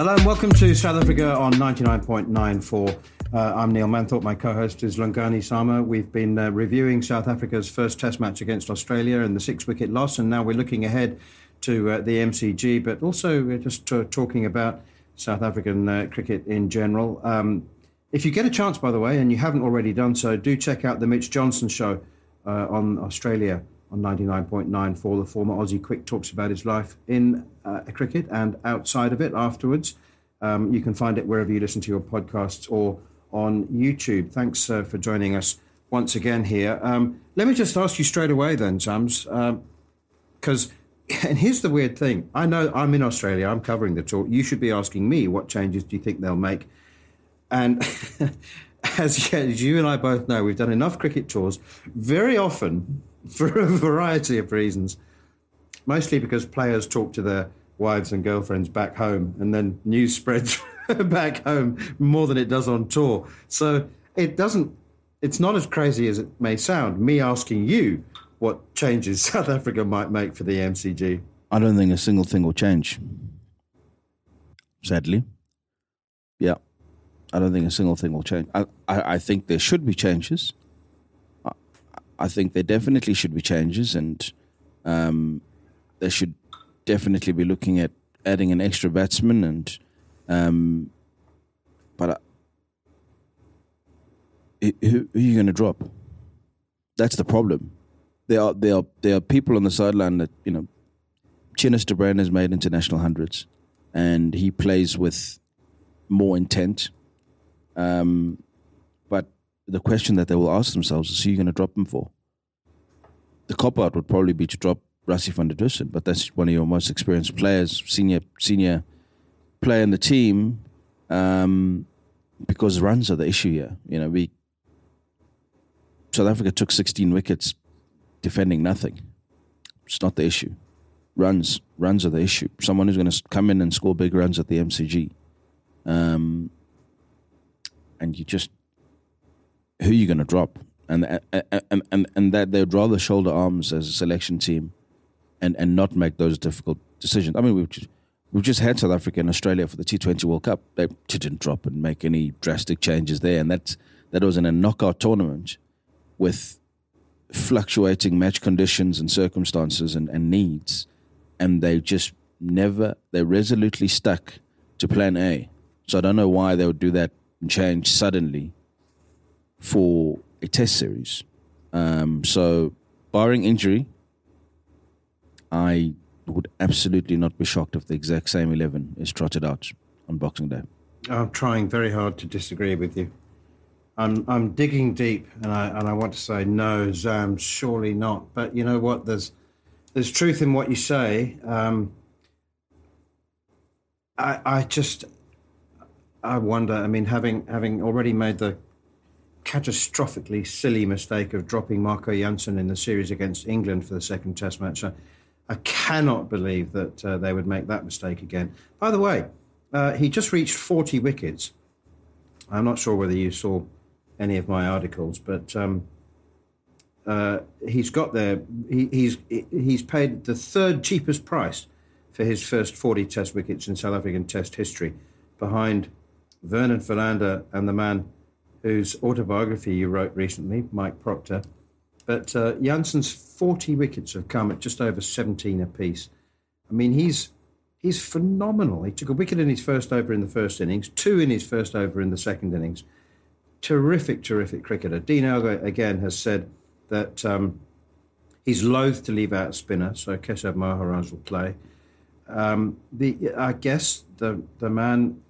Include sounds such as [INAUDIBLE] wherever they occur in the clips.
Hello and welcome to South Africa on 99.94. Uh, I'm Neil Manthorpe. My co-host is Lungani Zama. We've been uh, reviewing South Africa's first Test match against Australia and the six-wicket loss, and now we're looking ahead to uh, the MCG, but also we're just talking about South African uh, cricket in general. Um, if you get a chance, by the way, and you haven't already done so, do check out the Mitch Johnson show uh, on Australia on 99.9 for the former Aussie Quick talks about his life in uh, cricket and outside of it afterwards. Um, you can find it wherever you listen to your podcasts or on YouTube. Thanks uh, for joining us once again here. Um, let me just ask you straight away then, Sams, because um, [LAUGHS] and here's the weird thing. I know I'm in Australia. I'm covering the tour. You should be asking me what changes do you think they'll make. And [LAUGHS] [LAUGHS] as, you and I both know, we've done enough cricket tours. Very often, [LAUGHS] for a variety of reasons, mostly because players talk to their wives and girlfriends back home, and then news [LAUGHS] spreads back home more than it does on tour. So it doesn't. It's not as crazy as it may sound. Me asking you what changes South Africa might make for the MCG. I don't think a single thing will change. Sadly, yeah, I don't think a single thing will change. I, I, I think there should be changes. I, I think there definitely should be changes, and um, they should definitely be looking at adding an extra batsman. And um, but I, who, who are you going to drop? That's the problem there are there are there are people on the sideline that you know, Theunis de Bruyn has made international hundreds, and he plays with more intent. Um, but the question that they will ask themselves is, who are you going to drop him for? The cop out would probably be to drop Rassie van der Dussen, but that's one of your most experienced players, senior senior player in the team, um, because runs are the issue here. You know, we South Africa took 16 wickets defending nothing. It's not the issue. Runs, runs are the issue. Someone who's going to come in and score big runs at the MCG, um, and you just who are you going to drop? And and and and that they'd rather shoulder arms as a selection team, and and not make those difficult decisions. I mean, we've just, we've just had South Africa and Australia for the T20 World Cup. They didn't drop and make any drastic changes there, and that's that was in a knockout tournament with fluctuating match conditions and circumstances and, and needs, and they just never they resolutely stuck to plan A. So I don't know why they would do that change suddenly for a test series. Um, so barring injury, I would absolutely not be shocked if the exact same eleven is trotted out on Boxing Day. I'm trying very hard to disagree with you. I'm I'm digging deep, and I and I want to say no, Zam, surely not. But you know what? There's there's truth in what you say. Um, I I just I wonder. I mean, having having already made the catastrophically silly mistake of dropping Marco Jansen in the series against England for the second Test match, I, I cannot believe that uh, they would make that mistake again. By the way, uh, he just reached 40 wickets. I'm not sure whether you saw any of my articles, but um, uh, he's got there. He, he's he's paid the third cheapest price for his first 40 Test wickets in South African Test history, behind Vernon Philander and the man whose autobiography you wrote recently, Mike Procter. But uh, Jansen's 40 wickets have come at just over 17 apiece. I mean, he's he's phenomenal. He took a wicket in his first over in the first innings, two in his first over in the second innings terrific, terrific cricketer. Dean Elgar, again, has said that um, he's loath to leave out a spinner, so Keshav Maharaj will play. Um, the, I guess the, the man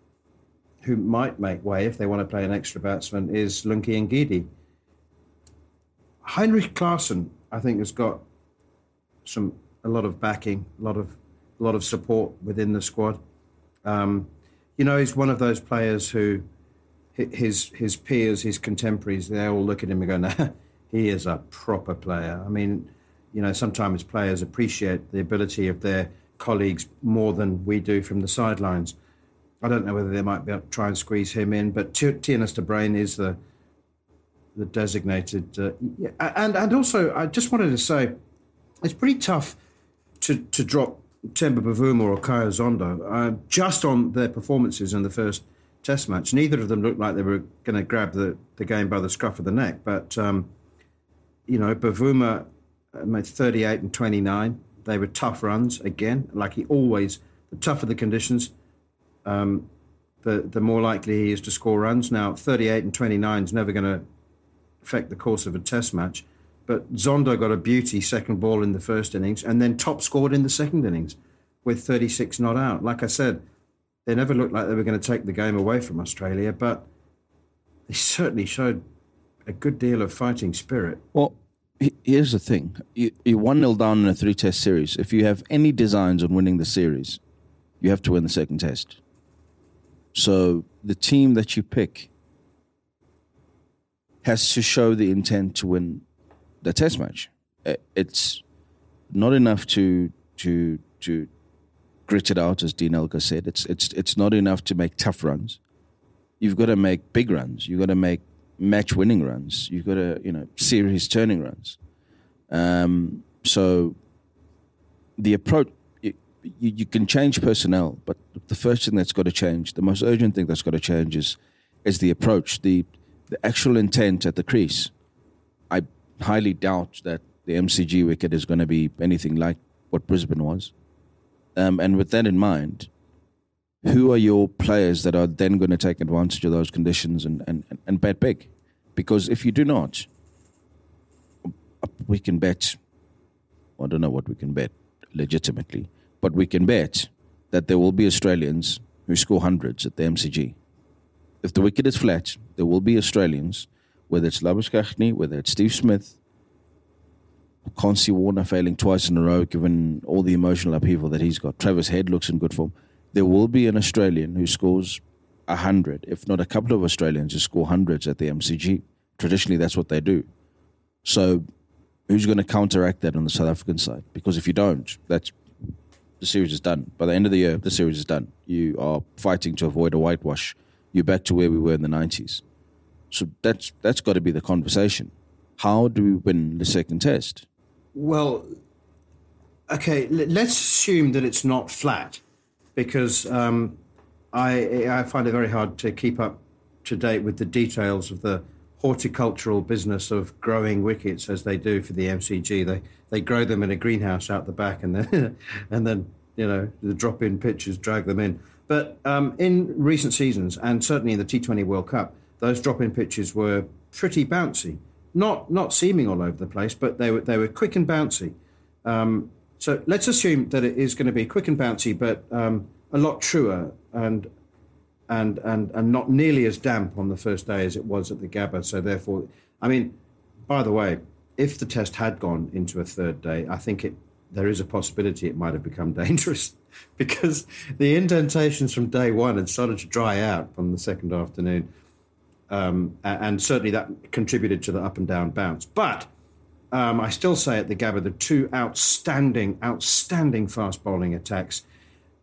who might make way if they want to play an extra batsman is Lungi Ngidi. Heinrich Klaasen, I think, has got some a lot of backing, a lot of a lot of support within the squad. Um, you know, he's one of those players who his his peers, his contemporaries, they all look at him and go, [LAUGHS] "No, he is a proper player." I mean, you know, sometimes players appreciate the ability of their colleagues more than we do from the sidelines. I don't know whether they might be able to try and squeeze him in, but Theunis de Bruyn is the the designated. Uh, and and also, I just wanted to say, it's pretty tough to to drop Temba Bavuma or Khaya Zondo uh, just on their performances in the first Test match. Neither of them looked like they were going to grab the, the game by the scruff of the neck, but um, you know, Bavuma uh, made 38 and 29. They were tough runs again, like he always. The tougher the conditions, um, the the more likely he is to score runs. Now, 38 and 29 is never going to affect the course of a test match. But Zondo got a beauty second ball in the first innings and then top scored in the second innings with 36 not out. Like I said, they never looked like they were going to take the game away from Australia, but they certainly showed a good deal of fighting spirit. Well, here's the thing you, you're 1 0 down in a three test series. If you have any designs on winning the series, you have to win the second test. So the team that you pick has to show the intent to win the test match. It's not enough to to to grit it out, as Dean Elgar said. It's it's it's not enough to make tough runs. You've got to make big runs. You've got to make match winning runs. You've got to you know series turning runs. Um, so the approach you, you can change personnel, but the first thing that's got to change, the most urgent thing that's got to change is is the approach. The the actual intent at the crease, I highly doubt that the MCG wicket is going to be anything like what Brisbane was. Um, and with that in mind, who are your players that are then going to take advantage of those conditions and, and, and bet big? Because if you do not, we can bet, I don't know what we can bet legitimately, but we can bet that there will be Australians who score hundreds at the MCG if the wicket is flat, there will be Australians, whether it's Labuschagne, whether it's Steve Smith, can't see Warner failing twice in a row given all the emotional upheaval that he's got. Travis Head looks in good form. There will be an Australian who scores a hundred, if not a couple of Australians who score hundreds at the MCG. Traditionally, that's what they do. So, who's going to counteract that on the South African side? Because if you don't, that's the series is done. By the end of the year, the series is done. You are fighting to avoid a whitewash you're back to where we were in the 90s. So that's that's got to be the conversation. How do we win the second test? Well, okay, let's assume that it's not flat, because um, I I find it very hard to keep up to date with the details of the horticultural business of growing wickets as they do for the MCG. They they grow them in a greenhouse out the back, and then [LAUGHS] and then you know the drop in pitches drag them in. But um, in recent seasons, and certainly in the T20 World Cup, those drop-in pitches were pretty bouncy. Not not seeming all over the place, but they were they were quick and bouncy. Um, so let's assume that it is going to be quick and bouncy, but um, a lot truer and and and and not nearly as damp on the first day as it was at the Gabba. So therefore, I mean, by the way, if the test had gone into a third day, I think it there is a possibility it might have become [LAUGHS] dangerous because the indentations from day one had started to dry out on the second afternoon. Um, and certainly that contributed to the up and down bounce. But um, I still say at the Gabba, the two outstanding, outstanding fast bowling attacks,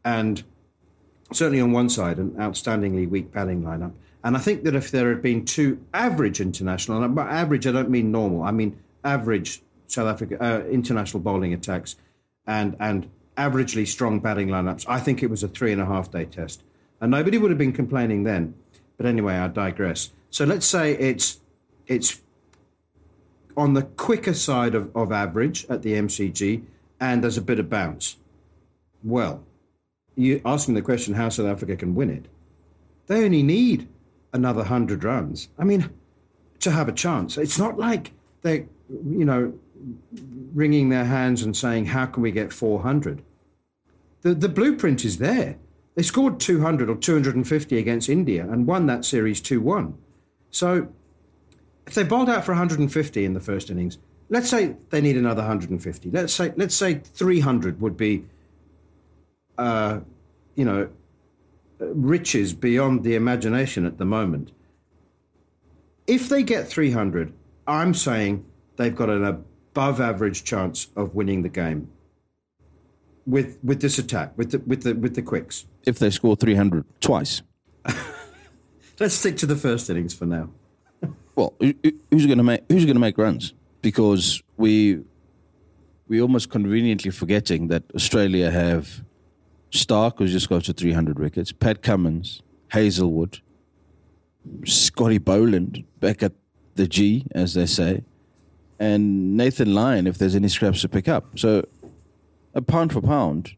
and certainly on one side, an outstandingly weak batting lineup. And I think that if there had been two average international, and by average I don't mean normal, I mean average South Africa uh, international bowling attacks, and and averagely strong batting lineups. I think it was a three and a half day test. And nobody would have been complaining then. But anyway, I digress. So let's say it's it's on the quicker side of, of average at the MCG and there's a bit of bounce. Well, you asking the question how South Africa can win it. They only need another 100 runs. I mean, to have a chance. It's not like they, you know, wringing their hands and saying, How can we get 400? The, the blueprint is there. They scored 200 or 250 against India and won that series 2 1. So if they bowled out for 150 in the first innings, let's say they need another 150. Let's say let's say 300 would be, uh, you know, riches beyond the imagination at the moment. If they get 300, I'm saying they've got an above average chance of winning the game with with this attack with the with the with the quicks. If they score 300 twice. [LAUGHS] Let's stick to the first innings for now. well, who's going to make who's going to make runs? Because we we almost conveniently forgetting that Australia have Starc, who's just got to 300 wickets, Pat Cummins, Hazlewood, Scotty Boland back at the G, as they say, and Nathan Lyon, if there's any scraps to pick up. So, a pound for pound,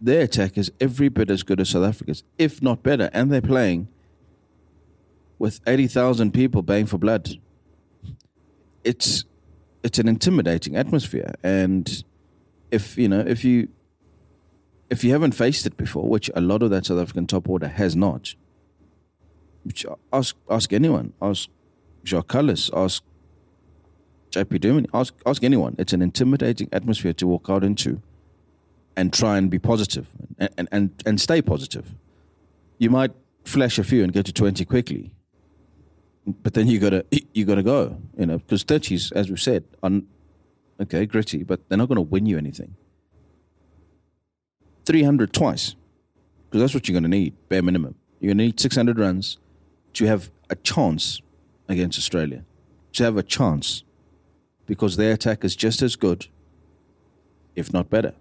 their attack is every bit as good as South Africa's, if not better, and they're playing with 80,000 people baying for blood. It's it's an intimidating atmosphere and if you know if you if you haven't faced it before, which a lot of that South African top order has not, which ask ask anyone, ask Jacques Kallis, ask JP Duminy, ask ask anyone. It's an intimidating atmosphere to walk out into, and try and be positive and and and, and stay positive. You might flash a few and get to twenty quickly, but then you gotta [LAUGHS] you gotta go, you know, because thirties, as we've said, okay gritty, but they're not to win you anything. 300 twice because that's what you're going to need, bare minimum. You're going to need 600 runs to have a chance against Australia, to have a chance because their attack is just as good, if not better.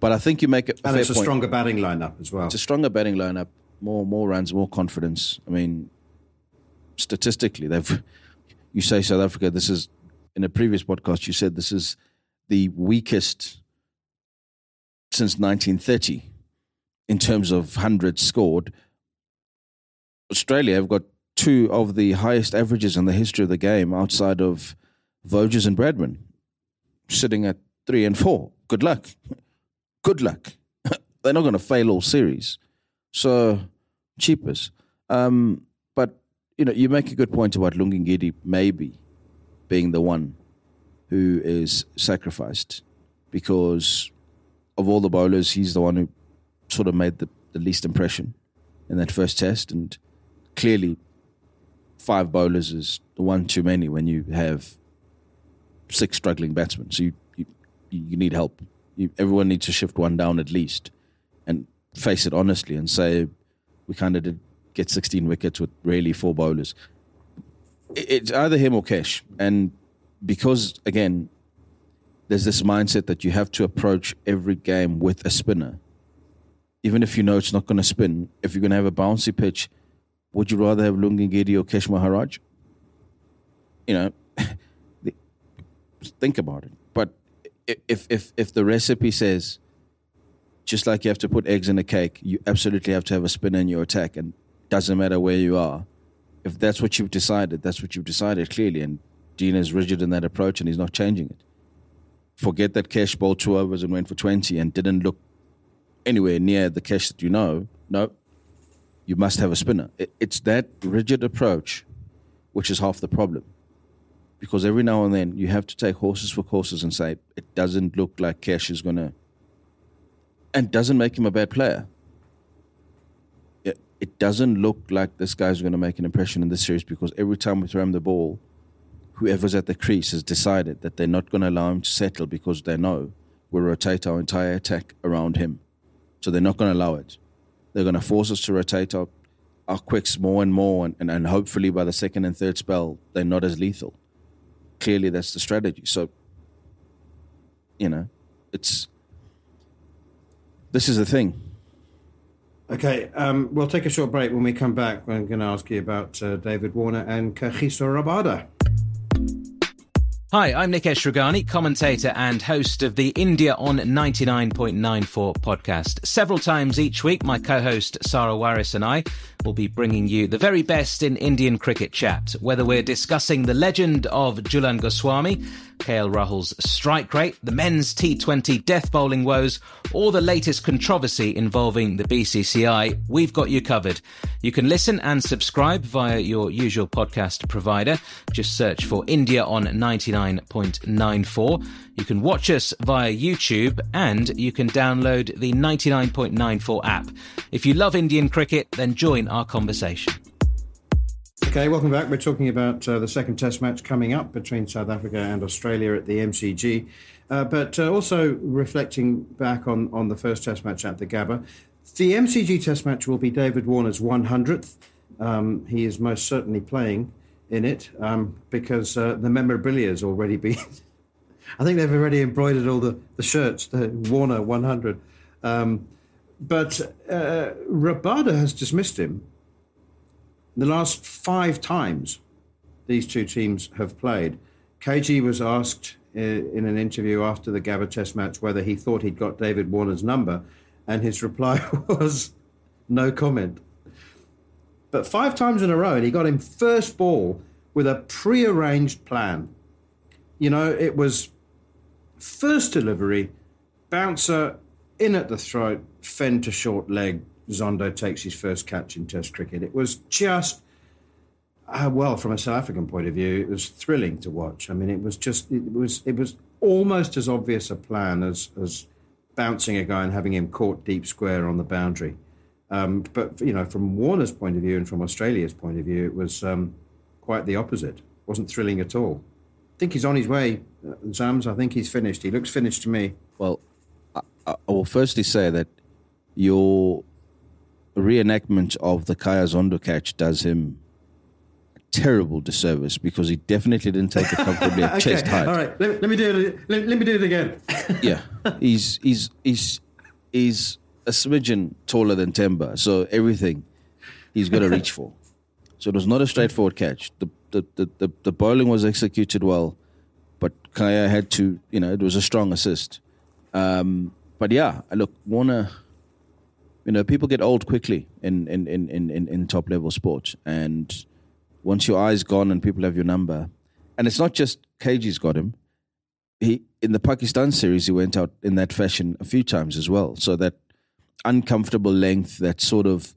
But I think you make it. And it's a point. stronger batting lineup as well. It's a stronger batting lineup, more more runs, more confidence. I mean, statistically, they've. You say South Africa. This is in a previous podcast. You said this is the weakest since 1930 in terms of hundreds scored. Australia have got two of the highest averages in the history of the game outside of Voges and Bradman, sitting at three and four. Good luck. Good luck. [LAUGHS] They're not going to fail all series. So, cheapers. Um, but, you know, you make a good point about Lungile maybe being the one who is sacrificed because of all the bowlers, he's the one who sort of made the, the least impression in that first test. And clearly, five bowlers is one too many when you have six struggling batsmen. So you, you, you need help. You, everyone needs to shift one down at least and face it honestly and say, we kind of did get 16 wickets with really four bowlers. It's either him or Kesh. And because again, there's this mindset that you have to approach every game with a spinner. Even if you know it's not going to spin, if you're going to have a bouncy pitch, would you rather have Lungile or Kesh Maharaj? You know, [LAUGHS] think about it. But if if if the recipe says, just like you have to put eggs in a cake, you absolutely have to have a spinner in your attack, and doesn't matter where you are. If that's what you've decided, that's what you've decided clearly, and Dean is rigid in that approach and he's not changing it. Forget that Kesh bowled two overs and went for 20 and didn't look anywhere near the Kesh that you know. No, you must have a spinner. It's that rigid approach which is half the problem. Because every now and then you have to take horses for courses and say, it doesn't look like Kesh is going to. And doesn't make him a bad player. It doesn't look like this guy's going to make an impression in this series because every time we throw him the ball, whoever's at the crease has decided that they're not going to allow him to settle because they know we'll rotate our entire attack around him. So they're not going to allow it. They're going to force us to rotate our, our quicks more and more, and, and, and hopefully by the second and third spell, they're not as lethal. Clearly, that's the strategy. So, you know, it's. This is the thing. Okay, um, we'll take a short break. When we come back, I'm going to ask you about uh, David Warner and Kagiso Rabada. Hi, I'm Nikesh Rughani, commentator and host of the India on 99.94 podcast. Several times each week, my co host Sarah Waris and I we'll be bringing you the very best in Indian cricket chat, whether we're discussing the legend of Jhulan Goswami, KL Rahul's strike rate, the men's T20 death bowling woes, or the latest controversy involving the BCCI, we've got you covered. You can listen and subscribe via your usual podcast provider. Just search for India on 99.94. You can watch us via YouTube and you can download the 99.94 app. If you love Indian cricket, then join our conversation. Okay, welcome back. We're talking about uh, the second Test match coming up between South Africa and Australia at the MCG, uh, but uh, also reflecting back on, on the first Test match at the Gabba. The MCG Test match will be David Warner's 100th. Um, he is most certainly playing in it um, because uh, the memorabilia has already [LAUGHS] been. I think they've already embroidered all the, the shirts, the Warner 100. Um, but uh, Rabada has dismissed him the last five times these two teams have played. KG was asked uh, in an interview after the Gabba Test match whether he thought he'd got David Warner's number, and his reply [LAUGHS] was no comment. But five times in a row, and he got him first ball with a pre-arranged plan. You know, it was first delivery, bouncer in at the throat, fend to short leg, Zondo takes his first catch in Test cricket. It was just, uh, well, from a South African point of view, it was thrilling to watch. I mean, it was just, it was, it was almost as obvious a plan as as bouncing a guy and having him caught deep square on the boundary. Um, but you know, from Warner's point of view and from Australia's point of view, it was um, quite the opposite. It wasn't thrilling at all. I think he's on his way, Zams. I think he's finished. He looks finished to me. Well, I, I will firstly say that your reenactment of the Khaya Zondo catch does him a terrible disservice because he definitely didn't take it comfortably at [LAUGHS] okay, chest height. All right, let, let me do it. Let, let me do it again. [LAUGHS] yeah, he's he's he's he's a smidgen taller than Temba, so everything he's got to reach for. So it was not a straightforward catch. The the, the, the, the bowling was executed well, but Khaya had to, you know, it was a strong assist. Um, but yeah, look, Warner you know, people get old quickly in in, in, in, in top level sports. And once your eye's gone and people have your number, and it's not just KG's got him. He in the Pakistan series he went out in that fashion a few times as well. So that uncomfortable length, that sort of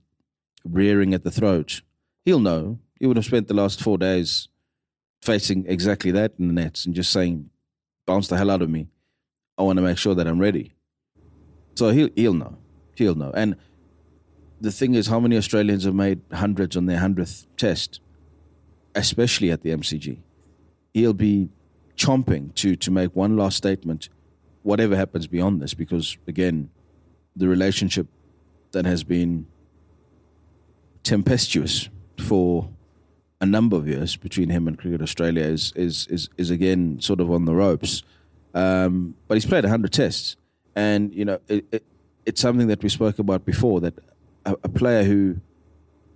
rearing at the throat, he'll know. He would have spent the last four days facing exactly that in the nets and just saying, bounce the hell out of me. I want to make sure that I'm ready. So he'll he'll know he'll know. And the thing is, how many Australians have made hundreds on their hundredth test, especially at the MCG? He'll be chomping to to make one last statement, whatever happens beyond this, because again, the relationship that has been tempestuous for a number of years between him and Cricket Australia is is is, is again sort of on the ropes. Um, but he's played hundred tests, and you know it, it, it's something that we spoke about before that a, a, player who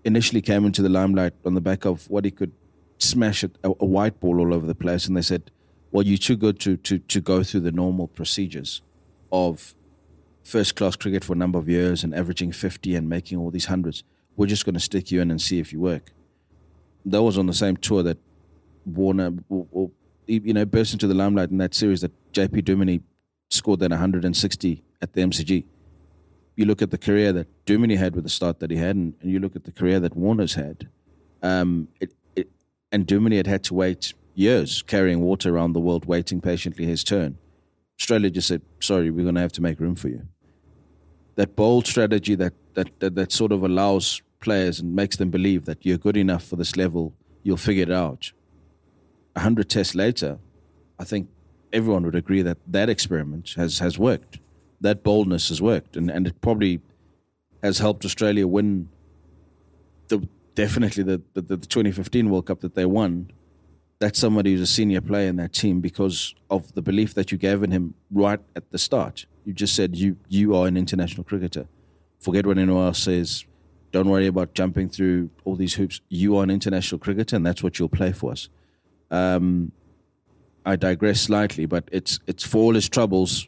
initially came into the limelight on the back of what he could smash a, a white ball all over the place, and they said, "Well, you're too good to, to, to go through the normal procedures of first class cricket for a number of years and averaging 50 and making all these hundreds. We're just going to stick you in and see if you work." That was on the same tour that Warner, or, or, you know, burst into the limelight in that series that JP Duminy scored that 160 at the MCG you look at the career that Duminy had with the start that he had, and, and you look at the career that Warner's had, um, it, it, and Duminy had had to wait years carrying water around the world, waiting patiently his turn. Australia just said, "Sorry, we're going to have to make room for you." That bold strategy that, that that that sort of allows players and makes them believe that you're good enough for this level, you'll figure it out. A hundred tests later, I think everyone would agree that that experiment has has worked that boldness has worked, and, and it probably has helped Australia win the definitely the, the, the 2015 World Cup that they won. That's somebody who's a senior player in that team because of the belief that you gave in him right at the start. You just said you you are an international cricketer. Forget what anyone else says. Don't worry about jumping through all these hoops. You are an international cricketer, and that's what you'll play for us. Um, I digress slightly, but it's it's for all his troubles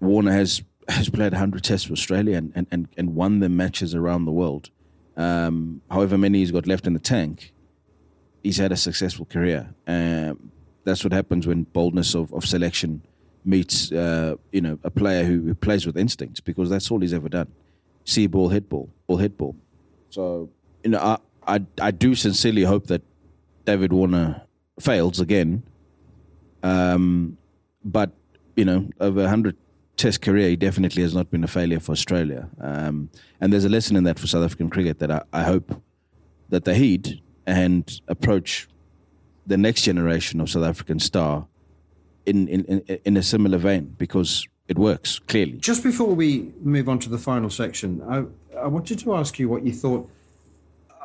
Warner has has played 100 tests for Australia and, and, and, and won the matches around the world. um, however many he's got left in the tank, he's had a successful career. Um, that's what happens when boldness of, of selection meets uh, you know a player who, who, plays with instincts because that's all he's ever done. See ball, hit ball, ball, hit ball. So you know, I, I I do sincerely hope that David Warner fails again. Um, but you know, over hundred Test career, he definitely has not been a failure for Australia. Um, and there's a lesson in that for South African cricket that I, I hope that they heed and approach the next generation of South African star in, in, in, in a similar vein because it works clearly. Just before we move on to the final section, I, I wanted to ask you what you thought.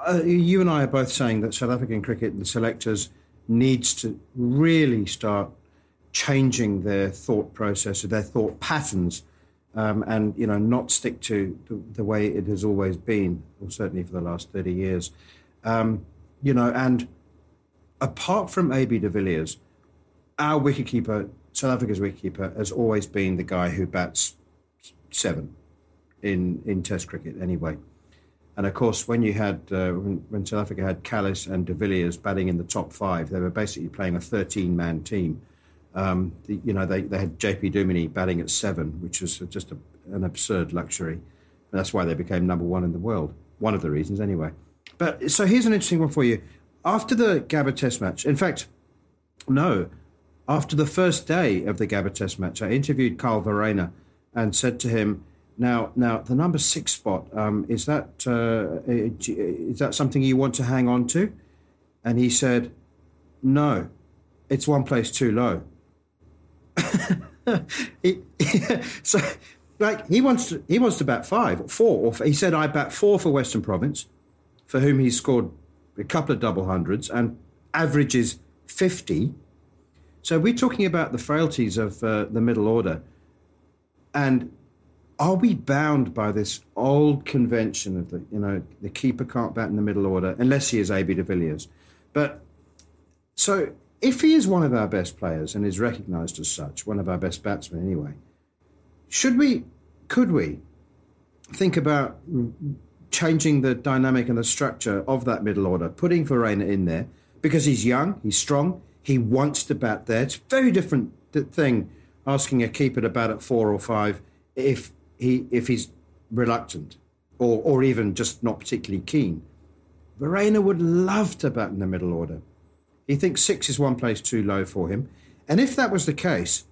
Uh, you and I are both saying that South African cricket, and the selectors, needs to really start changing their thought process or their thought patterns, um, and you know not stick to the, the, way it has always been, or certainly for the last thirty years. Um, you know, and apart from AB de Villiers, our wicketkeeper, South Africa's wicketkeeper, has always been the guy who bats seven in in Test cricket anyway. And of course, when you had uh, when, when, South Africa had Kallis and de Villiers batting in the top five, they were basically playing a 13-man team. Um, the, you know, they, they had JP Duminy batting at seven, which was just a, an absurd luxury. And that's why they became number one in the world. One of the reasons, anyway. But so here's an interesting one for you. After the Gabba Test match, in fact, no, after the first day of the Gabba Test match, I interviewed Kyle Verreynne and said to him, "Now, now, the number six spot um, is that uh, is that something you want to hang on to?" And he said, "No, it's one place too low." [LAUGHS] he, [LAUGHS] so, like he wants to he wants to bat five, four. Or he said, "I bat four for Western Province." for whom he scored a couple of double hundreds and averages 50. So we're talking about the frailties of uh, the middle order. And are we bound by this old convention of the, you know, the keeper can't bat in the middle order unless he is AB de Villiers? But so if he is one of our best players and is recognised as such, one of our best batsmen anyway, should we, could we think about changing the dynamic and the structure of that middle order, putting Verreynne in there because he's young, he's strong, he wants to bat there. It's a very different thing asking a keeper to bat at four or five if he if he's reluctant or or even just not particularly keen. Verreynne would love to bat in the middle order. He thinks six is one place too low for him. And if that was the case,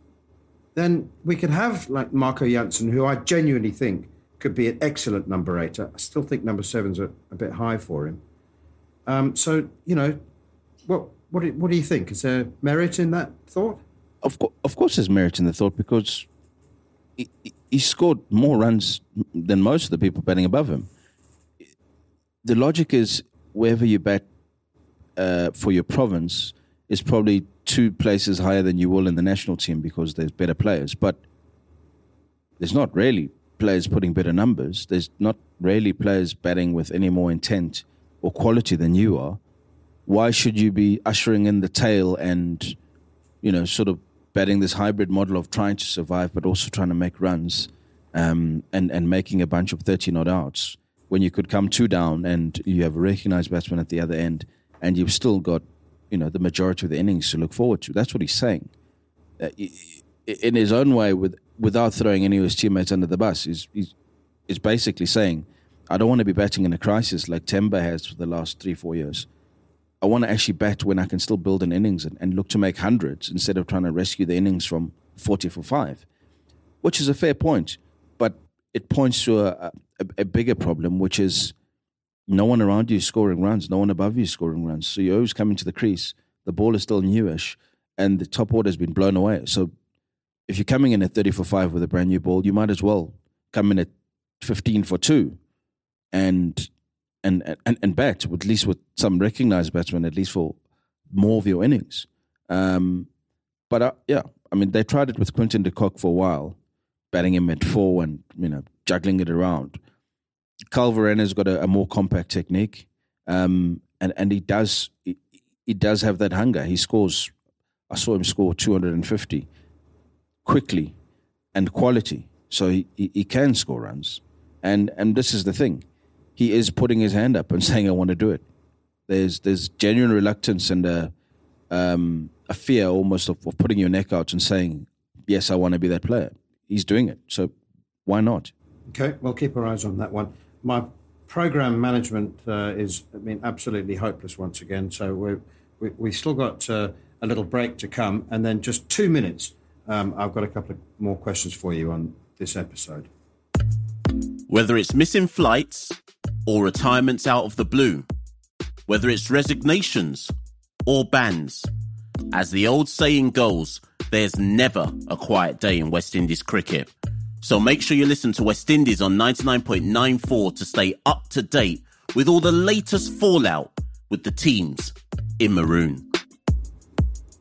then we could have like Marco Jansen, who I genuinely think could be an excellent number eight. I still think number seven's a, a bit high for him. Um, so you know, what what do, what do you think? Is there merit in that thought? Of course, of course, there's merit in the thought because he, he scored more runs than most of the people batting above him. The logic is wherever you bat uh, for your province is probably two places higher than you will in the national team because there's better players. But there's not really players putting better numbers. There's not really players batting with any more intent or quality than you are. Why should you be ushering in the tail and, you know, sort of betting this hybrid model of trying to survive but also trying to make runs um, and, and making a bunch of 30 not outs when you could come two down and you have a recognized batsman at the other end and you've still got, you know, the majority of the innings to look forward to. That's what he's saying. Uh, in his own way, with without throwing any of his teammates under the bus, he's, is basically saying, I don't want to be batting in a crisis like Temba has for the last three four years. I want to actually bat when I can still build an innings and, and look to make hundreds instead of trying to rescue the innings from forty for five, which is a fair point, but it points to a, a, a bigger problem, which is no one around you scoring runs, no one above you scoring runs. So you're always come into the crease, the ball is still newish, and the top order has been blown away. So if you're coming in at 30 for 5 with a brand new ball, you might as well come in at 15 for 2 and and and, and bat, at least with some recognized batsmen, at least for more of your innings. Um, but uh, yeah, I mean, they tried it with Quinton de Kock for a while, batting him at four and, you know, juggling it around. Kyle has got a, a, more compact technique, um, and, and he does he, he does have that hunger. He scores, I saw him score 250 quickly and quality. So he, he, he can score runs. And, and this is the thing. He is putting his hand up and [LAUGHS] saying, "I want to do it." There's there's genuine reluctance and a um, a fear almost of, of putting your neck out and saying, "Yes, I want to be that player." He's doing it, so why not? Okay, we'll keep our eyes on that one. My program management uh, is, I mean, absolutely hopeless once again. So we're, we we still got uh, a little break to come, and then just two minutes. Um, I've got a couple of more questions for you on this episode. Whether it's missing flights or retirements out of the blue, whether it's resignations or bans, as the old saying goes, there's never a quiet day in West Indies cricket. So make sure you listen to West Indies on 99.94 to stay up to date with all the latest fallout with the teams in maroon.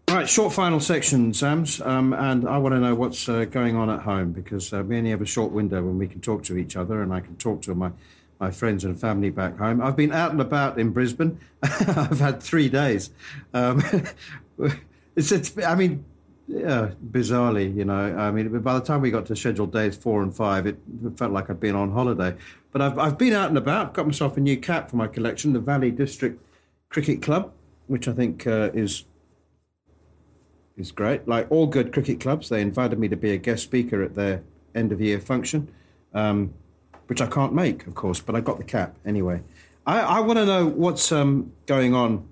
All right, short final section, Sams, um, and I want to know what's uh, going on at home because uh, we only have a short window when we can talk to each other, and I can talk to my my friends and family back home. I've been out and about in Brisbane. [LAUGHS] I've had three days. Um, [LAUGHS] it's, it's, I mean, yeah, bizarrely, you know. I mean, by the time we got to scheduled days four and five, it felt like I'd been on holiday. But I've, I've been out and about. Got myself a new cap for my collection, the Valley District Cricket Club, which I think uh, is is great. Like all good cricket clubs, they invited me to be a guest speaker at their end of year function, um, which I can't make, of course, but I got the cap anyway. I, I want to know what's um, going on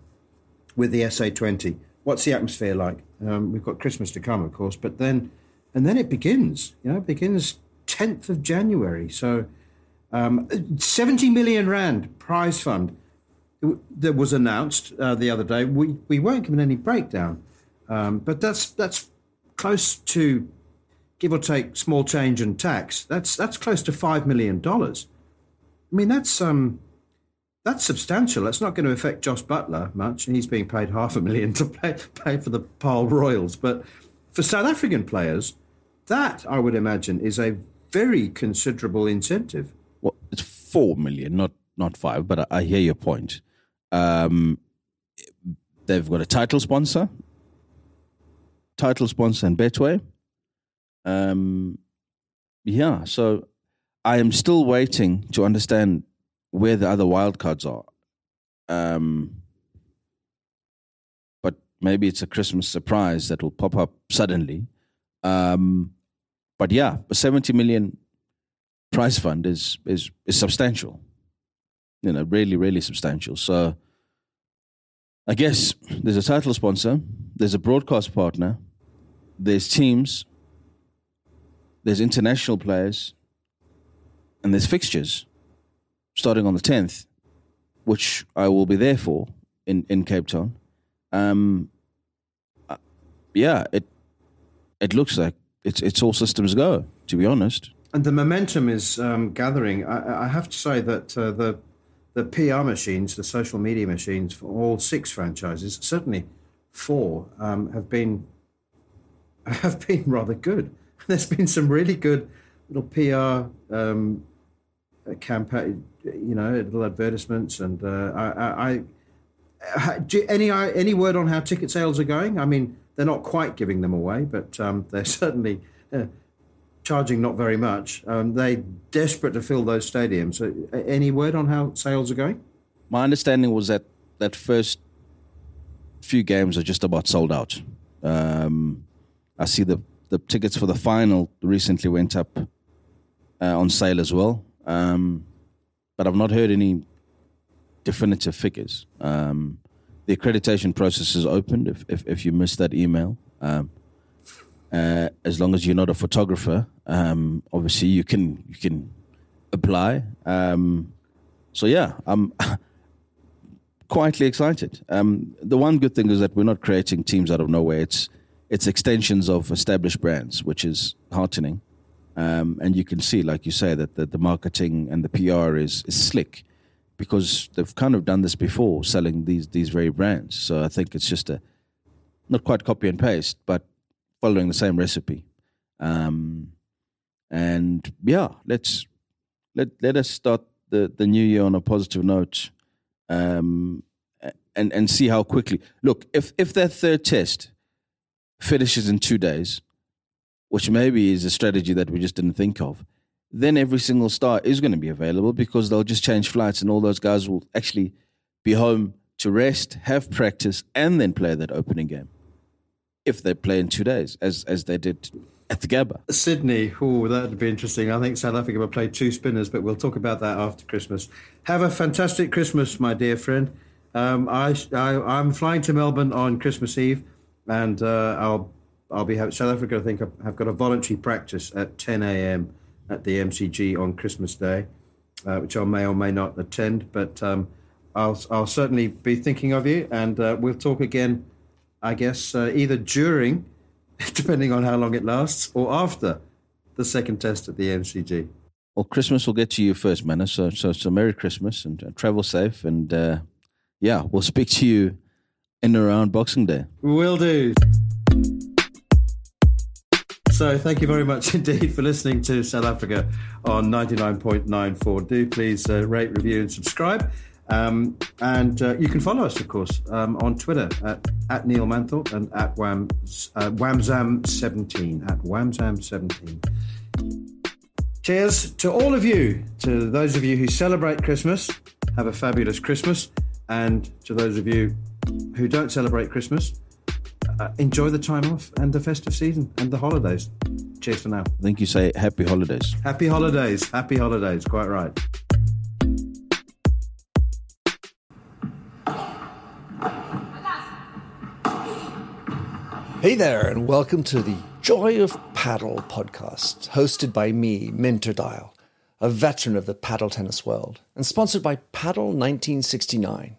with the SA20. What's the atmosphere like? Um, we've got Christmas to come, of course, but then and then it begins. You know, it begins 10th of January. So, um, 70 million rand prize fund that was announced uh, the other day. We we weren't given any breakdown. Um, but that's that's close to, give or take, small change and tax. That's that's close to five million dollars. I mean, that's um, that's substantial. That's not going to affect Jos Buttler much. He's being paid half a million to pay, pay for the Paarl Royals. But for South African players, that I would imagine is a very considerable incentive. Well, it's four million, not not five. But I, I hear your point. Um, they've got a title sponsor title sponsor and Betway. Um, yeah, so I am still waiting to understand where the other wildcards are. Um, but maybe it's a Christmas surprise that will pop up suddenly. Um, but yeah, a 70 million prize fund is, is, is substantial. You know, really, really substantial. So I guess there's a title sponsor, there's a broadcast partner, there's teams, there's international players, and there's fixtures starting on the 10th, which I will be there for in, in Cape Town. Um, uh, yeah, it it looks like it's it's all systems go. To be honest, and the momentum is um, gathering. I, I, have to say that uh, the the PR machines, the social media machines for all six franchises, certainly four, um, have been [LAUGHS] have been rather good. There's been some really good little PR um, campaign, you know, little advertisements, and uh, I, I, I, any any word on how ticket sales are going? I mean, they're not quite giving them away, but um, they're certainly uh, charging not very much. Um, they're desperate to fill those stadiums. So, any word on how sales are going? My understanding was that that first few games are just about sold out. Um, I see the the tickets for the final recently went up uh, on sale as well, um, but I've not heard any definitive figures. Um, the accreditation process is opened. If if, if you missed that email, um, uh, as long as you're not a photographer, um, obviously you can you can apply. Um, so yeah, I'm [LAUGHS] quietly excited. Um, the one good thing is that we're not creating teams out of nowhere. It's it's extensions of established brands, which is heartening. Um, and you can see, like you say, that the, the marketing and the PR is, is slick because they've kind of done this before, selling these these very brands. So I think it's just a not quite copy and paste, but following the same recipe. Um, and yeah, let's let let us start the, the new year on a positive note, um, and and see how quickly. Look, if if that third test finishes in two days, which maybe is a strategy that we just didn't think of. then every single star is going to be available because they'll just change flights and all those guys will actually be home to rest, have practice, and then play that opening game. If they play in two days, as as they did at the Gabba. Sydney, oh, that'd be interesting. I think South Africa will play two spinners, but we'll talk about that after Christmas. Have a fantastic Christmas, my dear friend. Um, I, I am flying to Melbourne on Christmas Eve, and uh, I'll I'll be South Africa. I think I've got a voluntary practice at 10 a.m. at the MCG on Christmas Day, uh, which I may or may not attend, but um, I'll I'll certainly be thinking of you, and uh, we'll talk again. I guess uh, either during, [LAUGHS] depending on how long it lasts, or after the second test at the MCG. Well, Christmas will get to you first, man. So so so Merry Christmas and uh, travel safe, and uh, yeah, we'll speak to you in around Boxing Day. Will do. So, thank you very much [LAUGHS] indeed for listening to South Africa on 99.94. Do please uh, rate, review, and subscribe. Um, and uh, you can follow us, of course, um, on Twitter at, at Neil Manthorpe and at Wham, uh, Whamzam17. At Whamzam17. Cheers to all of you, to those of you who celebrate Christmas. Have a fabulous Christmas. And to those of you who don't celebrate Christmas, uh, enjoy the time off and the festive season and the holidays. Cheers for now. I think you say happy holidays. Happy holidays. Happy holidays. Quite right. Hey there, and welcome to the Joy of Paddle podcast, hosted by me, Minter Dial, a veteran of the paddle tennis world, and sponsored by Paddle 1969.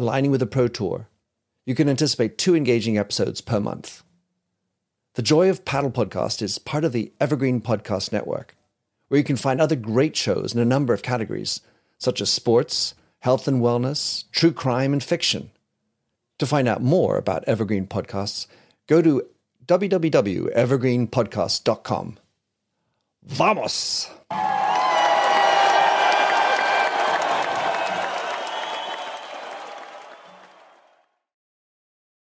aligning with the Pro Tour, you can anticipate two engaging episodes per month. The Joy of Paddle podcast is part of the Evergreen Podcast Network, where you can find other great shows in a number of categories, such as sports, health and wellness, true crime, and fiction. To find out more about Evergreen Podcasts, go to www.evergreenpodcast.com. Vamos!